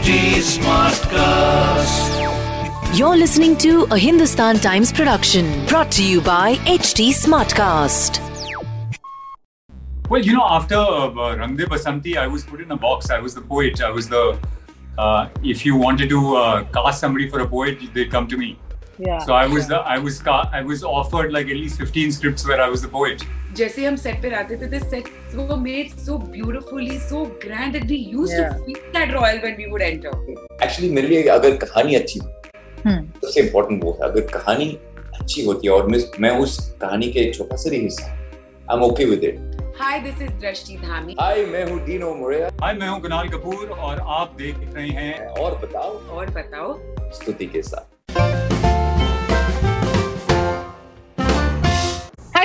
HT Smartcast. You're listening to a Hindustan Times production brought to you by HT Smartcast. Well, you know, after uh, Rang De Basanti, I was put in a box. I was the poet. I was the. Uh, if you wanted to uh, cast somebody for a poet, they'd come to me. Yeah. So I was the. I was. Ca- I was offered like at least 15 scripts where I was the poet. जैसे हम set पे रहते थे the sets were made so beautifully so grand that we used Yeah. to feel that royal when we would enter actually मेरे लिए अगर कहानी अच्छी हो हम्म। सबसे इम्पोर्टेंट वो है अगर कहानी अच्छी होती है और मैं मैं उस कहानी के एक छोटा सा हिस्सा I am okay with it hi this is Drashti Dhami hi मैं हूँ डीनो मोरेया हाय मैं हूँ कुणाल कपूर और आप देख रहे हैं और बताओ और बताओ स्तुति के साथ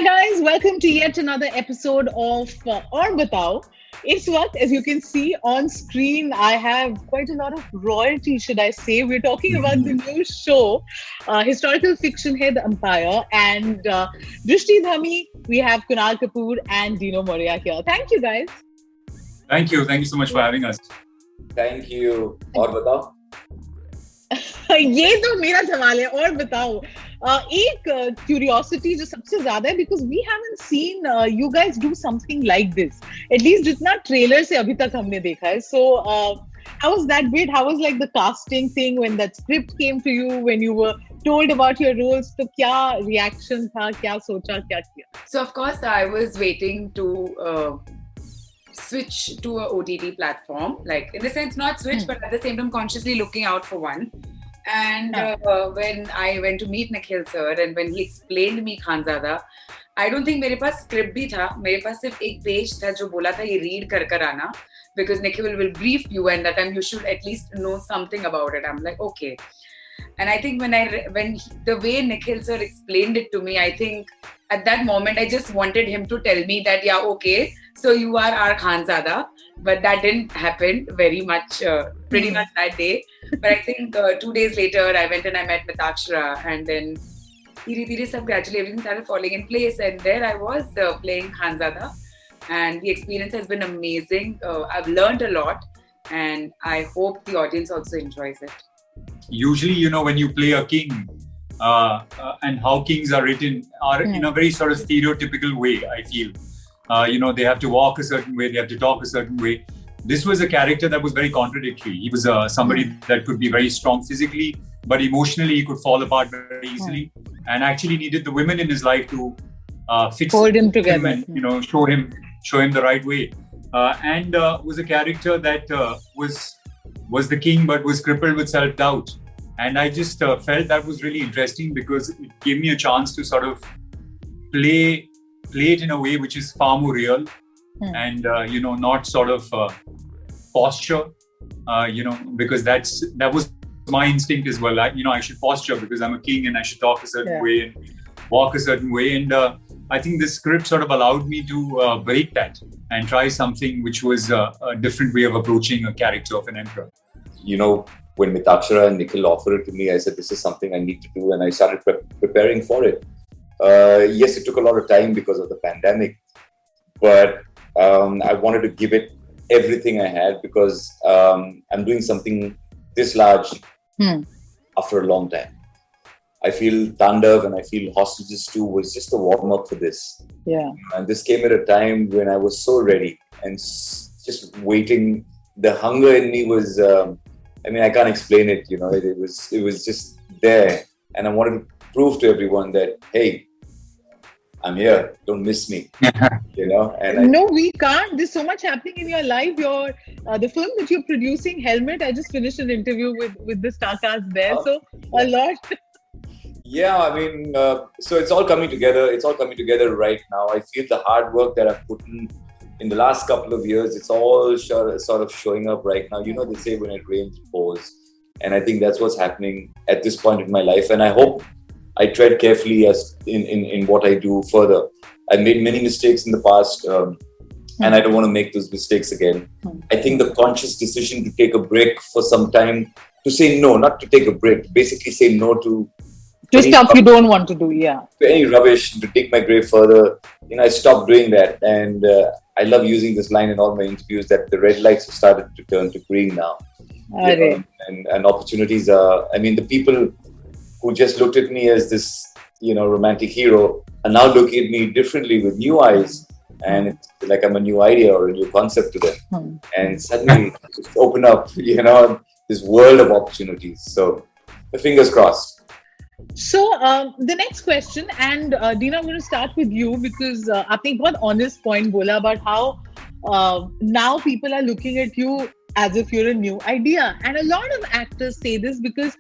guys, welcome to yet another episode of uh, Batao. It's what, as you can see on screen, I have quite a lot of royalty, should I say. We're talking about the new show, uh, historical fiction head Empire. and uh, Drashti Dhami. We have Kunal Kapoor and Dino Morea here. Thank you, guys. Thank you. Thank you so much for having us. Thank you. Or Batao. ये तो मेरा सवाल है और बताओ एक curiosity जो सबसे ज्यादा है because we haven't seen you guys do something like this at least जितना ट्रेलर से अभी तक हमने देखा है सो how was that bit how was like the casting thing when that script came to you when you were told about your roles तो क्या reaction था क्या सोचा क्या किया so of course I was waiting to uh, switch to a OTT platform like in the sense not switch Hmm. but at the same time consciously looking out for one and Yeah. uh, when I went to meet Nikhil sir and when he explained me Khanzada I don't think मेरे पास script भी था मेरे पास सिर्फ एक page था जो बोला था ये रीड कर कर आना because Nikhil will brief you and that time you should at least know something about it I am like okay and i think when i re- when he, the way nikhil sir explained it to me i think at that moment i just wanted him to tell me that yeah okay so you are our khanzada but that didn't happen very much uh, pretty Hmm. much that day but i think uh, two days later i went and i met mitakshara and then dhire dhire sab gradually everything started falling in place and there i was uh, playing khanzada and the experience has been amazing uh, i've learned a lot and i hope the audience also enjoys it Usually, you know, when you play a king, uh, uh, and how kings are written are in Hmm. a very sort of stereotypical way. I feel, uh, you know, they have to walk a certain way, they have to talk a certain way. This was a character that was very contradictory. He was uh, somebody that could be very strong physically, but emotionally he could fall apart very easily, and actually needed the women in his life to uh, fix hold him him together. and you know show him show him the right way. Uh, and uh, was a character that uh, was was the king but was crippled with self-doubt. And i just uh, felt that was really interesting because it gave me a chance to sort of play play it in a way which is far more real Hmm. and uh, you know not sort of uh, posture uh, you know because that's that was my instinct as well I, you know i should posture because i'm a king and i should talk a certain Yeah. way and walk a certain way and uh, I think this script sort of allowed me to uh, break that and try something which was uh, a different way of approaching a character of an emperor. you know when Mitakshara and Nikhil offered it to me I said this is something I need to do and I started pre- preparing for it uh, yes it took a lot of time because of the pandemic but um, I wanted to give it everything I had because um, I'm doing something this large Hmm. after a long time. I feel Tandav and I feel Hostages too was just a warm up for this. yeah And this came at a time when I was so ready and s- just waiting. The hunger in me was, um, I mean, I can't explain it, you know, it, it was, it was just there. And I wanted to prove to everyone that, hey, I'm here. Don't miss me, you know. And I, no, we can't. There's so much happening in your life. Your uh, the film that you're producing, Helmet. I just finished an interview with with the star cast there. Oh. So a lot. yeah, I mean, uh, so it's all coming together. It's all coming together right now. I feel the hard work that I've put in in the last couple of years, it's all sort sort of showing up right now. You know, they say when it rains, it pours. And I think that's what's happening at this point in my life. And I hope I tread carefully as in, in, in what I do further. I made many mistakes in the past, um, and I don't want to make those mistakes again. Hmm. I think the conscious decision to take a break for some time, to say no, not to take a break, basically say no to To stuff you don't want to do. Yeah. to any rubbish to take my grave further. You know, I stopped doing that, and uh, I love using this line in all my interviews that the red lights have started to turn to green now. Arre. and, and opportunities are. I mean, the people who just looked at me as this, you know, romantic hero, and now look at me differently with new eyes. And it's like I'm a new idea or a new concept to them. Hmm. And suddenly open up, you know, this world of opportunities. So fingers crossed. So um, the next question, and uh, Dino, I'm going to start with you because uh, I think one honest point, Bola, about how uh, now people are looking at you as if you're a new idea, and a lot of actors say this because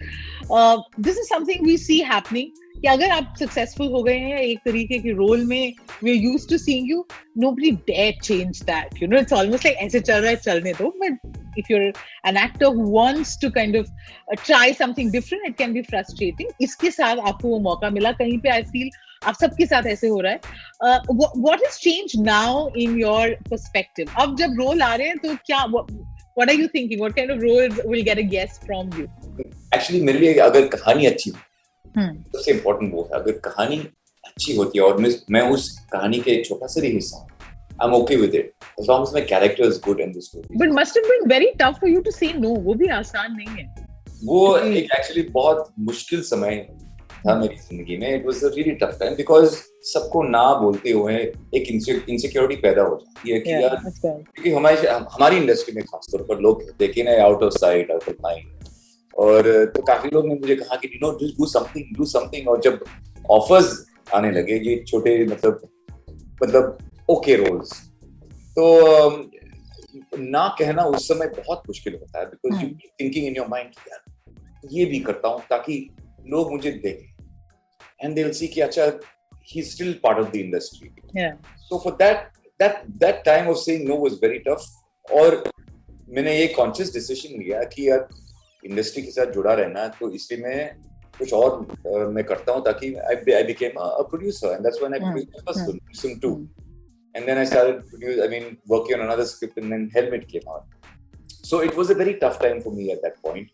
uh, this is something we see happening. कि अगर आप successful हो गए हैं एक तरीके के role में we are used to seeing you nobody dare change that you know it's almost like ऐसे चल रहा है चलने दो but if you're an actor who wants to kind of uh, try something different it can be frustrating इसके साथ आपको वो मौका मिला कहीं पे आई फील आप सबके साथ ऐसे हो रहा है what is change now in your perspective अब जब रोल आ रहे हैं तो क्या what are you thinking what kind of roles will get a guess from you actually मेरे लिए अगर कहानी अच्छी हो Hmm. सबसे इम्पोर्टेंट वो है अगर कहानी अच्छी होती है और मैं मैं उस कहानी के एक छोटा सा ही हिस्सा हूँ आई am okay with it as long as my character is good in the story but must have been very tough for you to say no वो भी आसान नहीं है वो Hmm. एक एक्चुअली बहुत मुश्किल समय था मेरी ज़िंदगी में. It was a really tough time because सबको ना बोलते हुए एक इनसिक्योरिटी पैदा हो जाती है कि yeah यार क्योंकि हमारी हमारी इंडस्ट्री में खासतौर पर लोग देखे ना out of sight out of mind और तो काफ़ी लोग ने मुझे कहा कि you know do something do something और जब ऑफर्स आने लगे ये छोटे मतलब मतलब ओके रोल्स तो ना कहना उस समय बहुत मुश्किल होता है because you thinking in your mind यार ये भी करता हूँ ताकि लोग मुझे देखें। एंड विल सी कि अच्छा ही is still part of the industry yeah so for that that that time of saying no was very tough और मैंने ये कॉन्शियस डिसीज़न लिया कि यार इंडस्ट्री के साथ जुड़ा रहना है, तो इसलिए मैं कुछ और uh, मैं करता हूँ ताकि I, I became a, a producer and that's when I Hmm. produced my first Hmm. film, Sim 2 and then I started produce, I mean working on another script and then Helmet came out so it was a very tough time for me at that point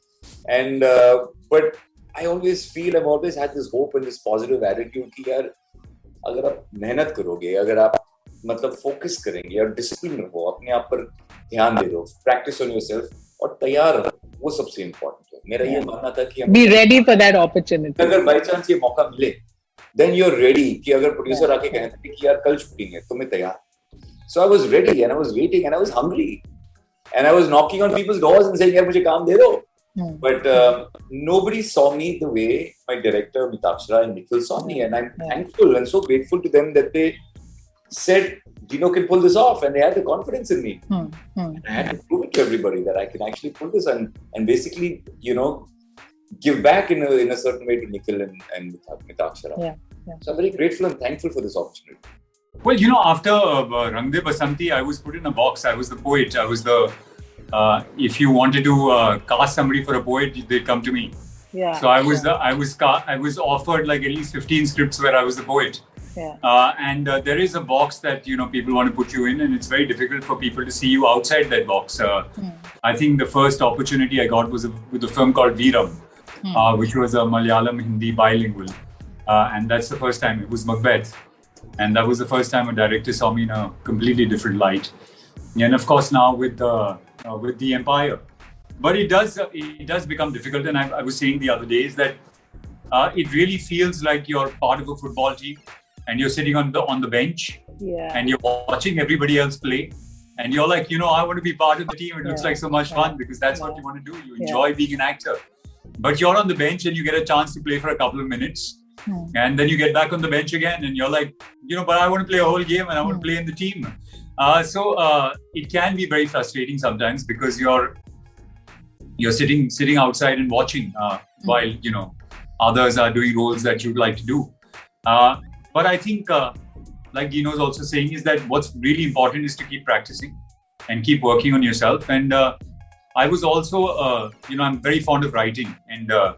and uh, but I always feel I've always had this hope and this positive attitude कि यार अगर आप मेहनत करोगे अगर आप मतलब focus करेंगे और डिसिप्लिन रहो अपने आप पर ध्यान दे दो प्रैक्टिस ऑन योरसेल्फ और तैयार रहो वो सबसे इम्पोर्टेंट है। मेरा ये मानना था कि be ready for that opportunity. अगर बाई चांस ये मौका मिले देन यू आर रेडी कि अगर प्रोड्यूसर आके कहते हैं कि यार कल शूटिंग है तो मैं तैयार। So I was ready and I was waiting and I was hungry and I was knocking on people's doors and saying यार मुझे काम दे दो। Hmm. But um, nobody saw me the way my director Mitakshara and Nikhil saw me, and I'm Yeah. thankful and so grateful to them that they said Dino can pull this off, and they had the confidence in me. Hmm. Hmm. I had to prove it to everybody that I can actually pull this and and basically, you know, give back in a in a certain way to Nikhil and and Mitak- Mitakshara. Yeah, yeah. So I'm very grateful and thankful for this opportunity. Well, you know, after uh, Rang De Basanti, I was put in a box. I was the poet. I was the. Uh, if you wanted to uh, cast somebody for a poet, they'd come to me. yeah So I was the, I was ca- I was offered like at least 15 scripts where I was the poet. yeah Uh, and uh, there is a box that you know people want to put you in, and it's very difficult for people to see you outside that box. Uh, I think the first opportunity I got was a, with a film called Veeram, uh, which was a Malayalam Hindi bilingual, uh, and that's the first time it was Macbeth, and that was the first time a director saw me in a completely different light. And of course now with the uh, with the Empire, but it does uh, it does become difficult. And I, I was saying the other day is that uh, it really feels like you're part of a football team and you're sitting on the on the bench yeah and you're watching everybody else play and you're like you know i want to be part of the team it looks like so much fun because that's what you want to do you Yeah. enjoy being an actor but you're on the bench and you get a chance to play for a couple of minutes Hmm. and then you get back on the bench again and you're like you know but i want to play a whole game and i want Hmm. to play in the team uh, so uh, it can be very frustrating sometimes because you're you're sitting sitting outside and watching uh, while you know others are doing roles that you'd like to do. Uh, but i think uh, like Dino's also saying is that what's really important is to keep practicing and keep working on yourself. And uh, i was also uh, you know i'm very fond of writing and uh,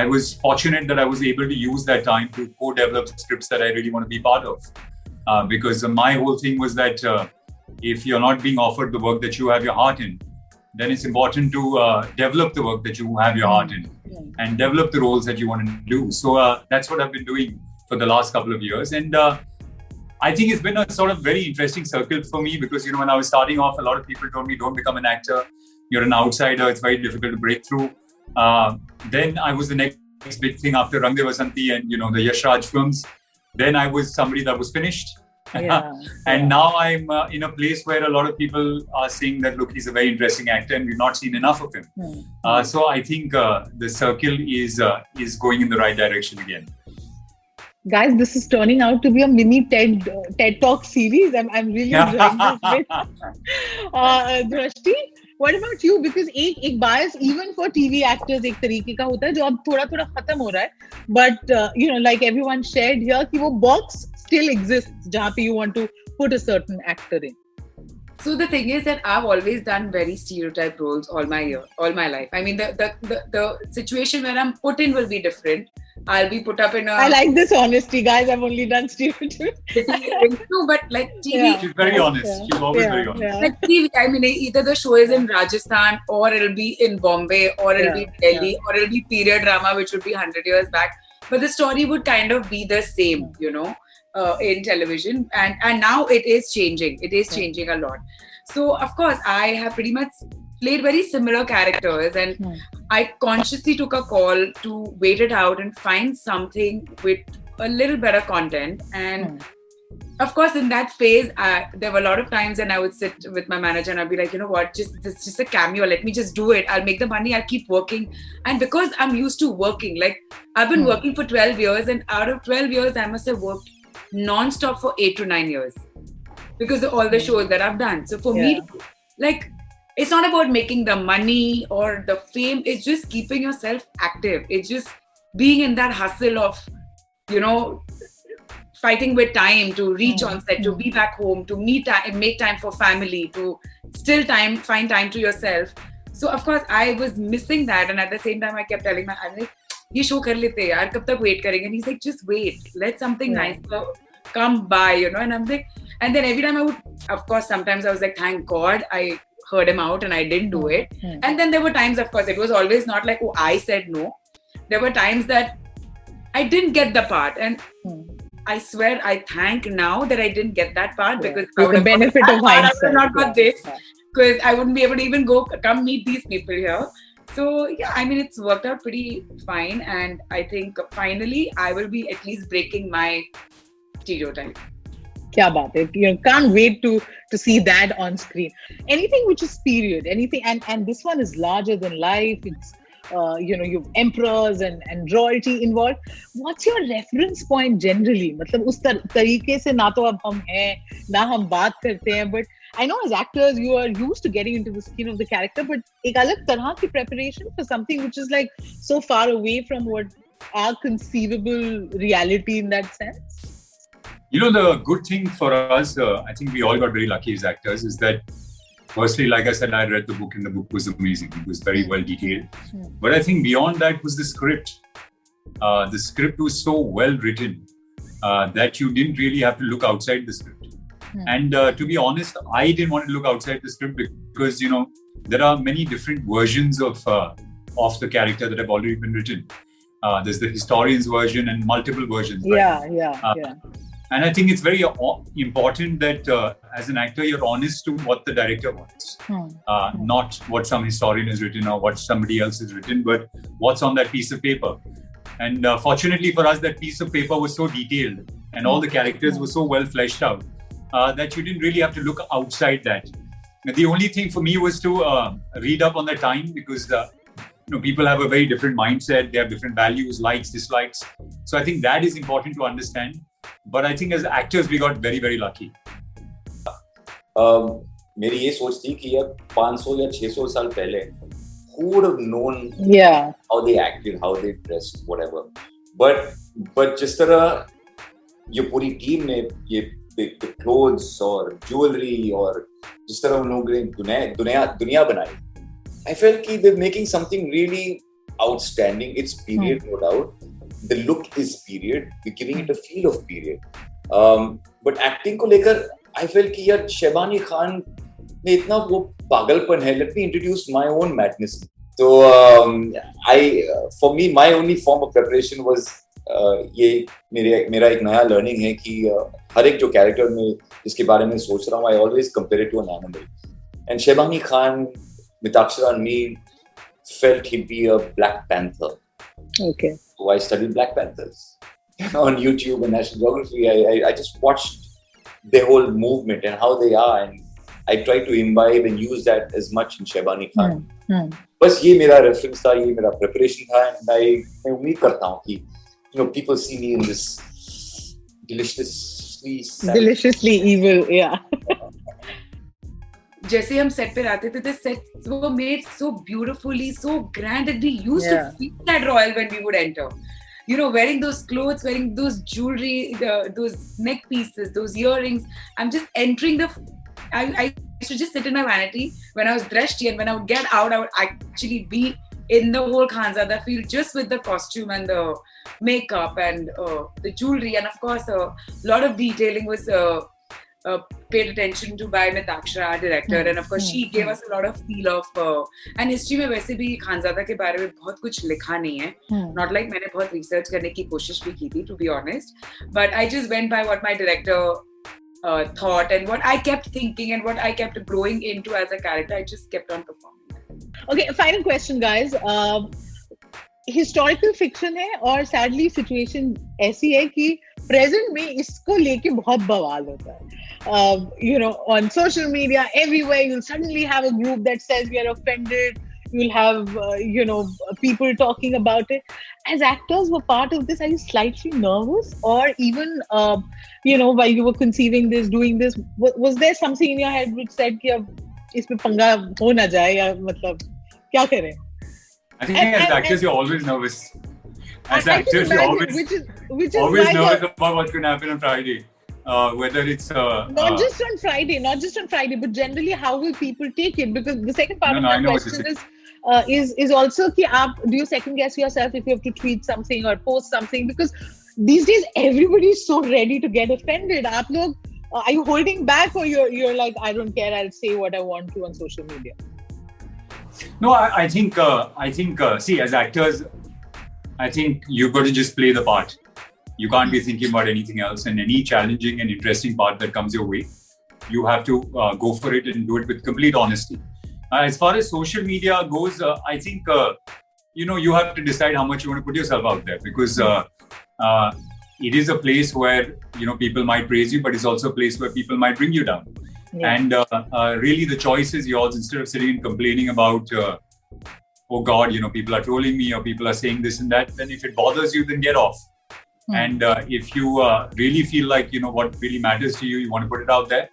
i was fortunate that i was able to use that time to co-develop scripts that i really want to be part of. Uh, because my whole thing was that uh, if you're not being offered the work that you have your heart in then it's important to uh, develop the work that you have your heart in and develop the roles that you want to do. So uh, that's what I've been doing for the last couple of years. And uh, I think it's been a sort of very interesting circle for me because, you know, when I was starting off, a lot of people told me, don't become an actor, you're an outsider. It's very difficult to break through. Uh, then I was the next big thing after Rang De Basanti and you know the Yash Raj films. Then I was somebody that was finished. Yeah. and now I'm uh, in a place where a lot of people are saying that look, he's a very interesting actor, and we've not seen enough of him. Hmm. Uh, so I think uh, the circle is uh, is going in the right direction again. Guys, this is turning out to be a mini TED uh, TED Talk series. I'm I'm really enjoying this bit. uh, Drashti, what about you? Because एक एक bias even for TV actors एक तरीके का होता है जो अब थोड़ा थोड़ा खत्म हो रहा है. But uh, you know, like everyone shared here, कि वो box still exists jahan you want to put a certain actor in so the thing is that I've always done very stereotype roles all my year, all my life. I mean, the the, the, the situation where I'm put in will be different. I'll be put up in a. I like this honesty, guys. I've only done stereotypes. no, but like TV. Yeah. She's very honest. She's always yeah. very honest. Like TV. I mean, either the show is in Rajasthan, or it'll be in Bombay, or it'll be Delhi, or it'll be period drama, which would be hundred years back. But the story would kind of be the same, you know uh, in television, and and now it is changing. It is changing a lot. So of course, I have pretty much played very similar characters, and Hmm. I consciously took a call to wait it out and find something with a little better content and of course in that phase I, there were a lot of times and i would sit with my manager and i'd be like you know what just this is just a cameo let me just do it i'll make the money i'll keep working and because i'm used to working like i've been Hmm. working for 12 years and out of 12 years i must have worked non-stop for 8 to 9 years because of all the Hmm. shows that i've done so for Yeah. me like it's not about making the money or the fame it's just keeping yourself active it's just being in that hustle of you know fighting with time to reach Mm, on set to mm. be back home to meet time make time for family to still time find time to yourself so of course i was missing that and at the same time i kept telling my i'm like ये show कर लेते हैं यार कब तक wait करेंगे and he's like just wait let something Yeah. nice come by you know and i'm like and then every time i would of course sometimes i was like thank god i heard him out and i didn't do it Hmm. and then there were times of course it was always not like oh i said no there were times that i didn't get the part and Hmm. i swear i thank now that i didn't get that part Yeah. because if I With the would have benefit got of that part, I would hindsight. have not got Yeah. this because i wouldn't be able to even go come meet these people here so yeah i mean it's worked out pretty fine and i think finally i will be at least breaking my stereotype Kya baat hai. You know, can't wait to to see that on screen. Anything which is period, anything, and and this one is larger than life. It's uh, you know, you've emperors and and royalty involved. What's your reference point generally? मतलब उस तर, तरीके से ना तो अब हम हैं, ना हम बात करते हैं, but I know as actors you are used to getting into the skin of the character, but एक अलग तरह की preparation for something which is like so far away from what our conceivable reality in that sense. You know, the good thing for us, uh, I think we all got very lucky as actors, is that firstly, like I said, I read the book and the book was amazing. It was very well detailed. Hmm. But I think beyond that was the script. Uh, the script was so well written uh, that you didn't really have to look outside the script. Hmm. And uh, to be honest, I didn't want to look outside the script because, you know, there are many different versions of uh, of the character that have already been written. Uh, there's the historian's version and multiple versions. right? Yeah, yeah, Uh, yeah. And I think it's very important that uh, as an actor, you're honest to what the director wants, Hmm. uh, not what some historian has written or what somebody else has written, but what's on that piece of paper. And uh, fortunately for us, that piece of paper was so detailed and all the characters were so well fleshed out uh, that you didn't really have to look outside that. And the only thing for me was to uh, read up on the time because uh, you know people have a very different mindset, they have different values, likes, dislikes. So I think that is important to understand. But I think as actors we got very very lucky मेरी ये सोच थी कि यार 500 या 600 साल पहले जिस तरह ये पूरी टीम ने ये क्लोथ्स और ज्वेलरी और जिस तरह उन लोगों ने दुनिया बनाई आई फील कि they making something really outstanding it's period no doubt the look is period giving it a feel of period but acting को लेकर आई फील कि यार शेबानी खान में इतना वो पागलपन है let me introduce my own madness तो I for me my only form of preparation was ये मेरे मेरा एक नया लर्निंग है कि uh, हर एक जो कैरेक्टर में जिसके बारे में सोच रहा हूँ I always compare to an animal and Shebani Khan Mitakshara me felt he be a black panther. Okay. I studied Black Panthers on YouTube and National Geography. I, I, just watched the whole movement and how they are. And I try to imbibe and use that as much in Shaibani Khan. But this was my reference, this was my preparation. And I hope that you know, people see me in this deliciously... Sad, deliciously evil, yeah. Uh, जैसे हम set पे आते थे the sets were made so beautifully so grand and we used Yeah. to feel that royal when we would enter you know wearing those clothes wearing those jewelry the, those neck pieces those earrings i'm just entering the I, I used to just sit in my vanity when i was dressed and when i would get out i would actually be in the whole Khanzada field just with the costume and the makeup and uh, the jewelry and of course a lot of detailing was uh, uh, paid attention to by Mitakshara, our director, and of course she gave us a lot of feel of uh, and history में वैसे भी खानजादा के बारे में बहुत कुछ लिखा नहीं है Hmm. not like मैंने बहुत research करने की कोशिश भी की थी to be honest but I just went by what my director uh, thought and what I kept thinking and what I kept growing into as a character I just kept on performing Okay, final question, guys. Um, historical fiction है और sadly situation ऐसी है कि present में इसको लेके बहुत बवाल होता है Um, you know, on social media, everywhere, you'll suddenly have a group that says we are offended. You'll have, uh, you know, people talking about it. As actors were part of this, are you slightly nervous? Or even, uh, you know, while you were conceiving this, doing this, was, was there something in your head which said, ki ab, panga ho na jaye, ya, matlab, kya? I think and, as and, actors, and, you're always nervous. As I, actors, you're always, which is, which is always nervous about what's going to happen on Friday uh, whether it's uh, not uh, just on Friday, not just on Friday, but generally, how will people take it? Because the second part no, of no, my question is. Uh, is is also ki aap, do you second guess yourself if you have to tweet something or post something because these days everybody is so ready to get offended aap log, uh, are you holding back or you're you're like i don't care i'll say what i want to on social media no i, I think uh, i think uh, see as actors i think you've got to just play the part you can't be thinking about anything else, and any challenging and interesting part that comes your way, you have to uh, go for it and do it with complete honesty. Uh, as far as social media goes, uh, I think uh, you know you have to decide how much you want to put yourself out there because uh, uh, it is a place where you know people might praise you, but it's also a place where people might bring you down. Yeah. And uh, uh, really, the choice is yours. Instead of sitting and complaining about, uh, oh God, you know, people are trolling me or people are saying this and that, then if it bothers you, then get off. Hmm. And uh, if you uh, really feel like you know what really matters to you, you want to put it out there,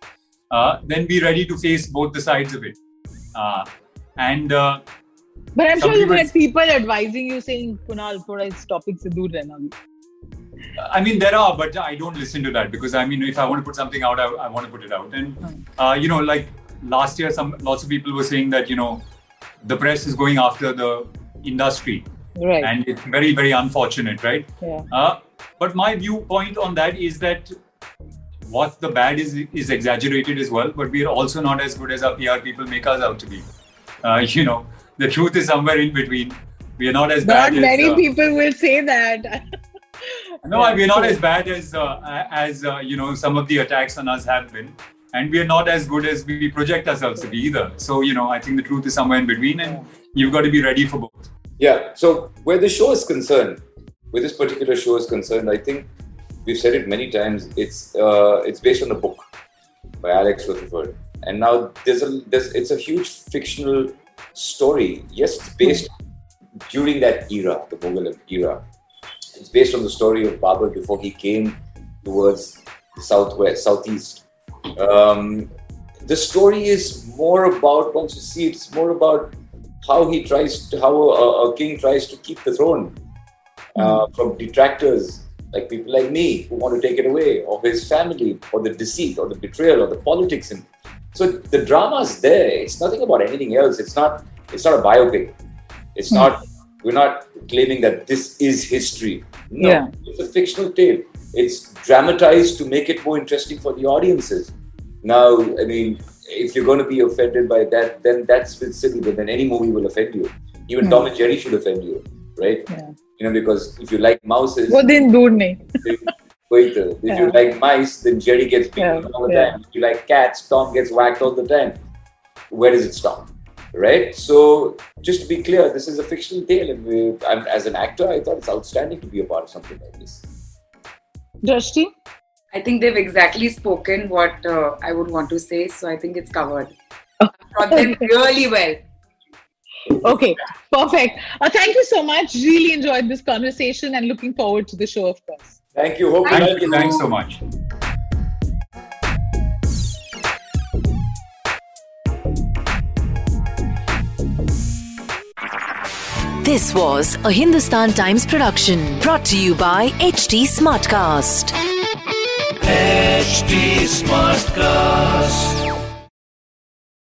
uh, then be ready to face both the sides of it. Uh, and uh, but I'm sure you've had people advising you saying, "Kunal, for is topic se rehna." I mean, there are, but I don't listen to that because I mean, if I want to put something out, I, I want to put it out. And hmm. uh, you know, like last year, some lots of people were saying that you know, the press is going after the industry, right? And it's very, very unfortunate, right? Yeah but my viewpoint on that is that what the bad is is exaggerated as well, but we are also not as good as our PR people make us out to be. Uh, you know, the truth is somewhere in between. We are not as Not bad. many as, uh, people will say that. no, we're not as bad as uh, as uh, you know some of the attacks on us have been, and we are not as good as we project ourselves to be either. So you know, I think the truth is somewhere in between, and you've got to be ready for both. Yeah. So where the show is concerned, where this particular show is concerned, I think we've said it many times. It's uh, it's based on a book by Alex Rutherford, and now there's a there's it's a huge fictional story. Yes, it's based during that era, the Mughal era. It's based on the story of Babur before he came towards the southwest, southeast. Um, the story is more about once you see it's more about how he tries to how a, a king tries to keep the throne uh, from detractors like people like me who want to take it away or his family or the deceit or the betrayal or the politics in so the drama's there. It's nothing about anything else. It's not it's not a biopic. It's Hmm. not we're not claiming that this is history. No Yeah. it's a fictional tale. It's dramatized to make it more interesting for the audiences. Now i mean if you're going to be offended by that then that's with silly but then any movie will offend you. Even Hmm. tom and jerry should offend you right? Yeah you know because if you like mouses वो दिन दूर नहीं. wait uh, if you Yeah. like mice then jerry gets beaten Yeah, all the yeah. time if you like cats tom gets whacked all the time where does it stop right? So just to be clear, this is a fictional tale, and we, I'm, as an actor, I thought it's outstanding to be a part of something like this. Drashti? I think they've exactly spoken what uh, I would want to say, so I think it's covered. Got them really well. Okay, perfect. Uh, thank you so much. Really enjoyed this conversation and looking forward to the show, of course. Thank you. Hope Thank you Thank like you. it. Thanks so much. This was a Hindustan Times production brought to you by HT Smartcast. HT Smartcast.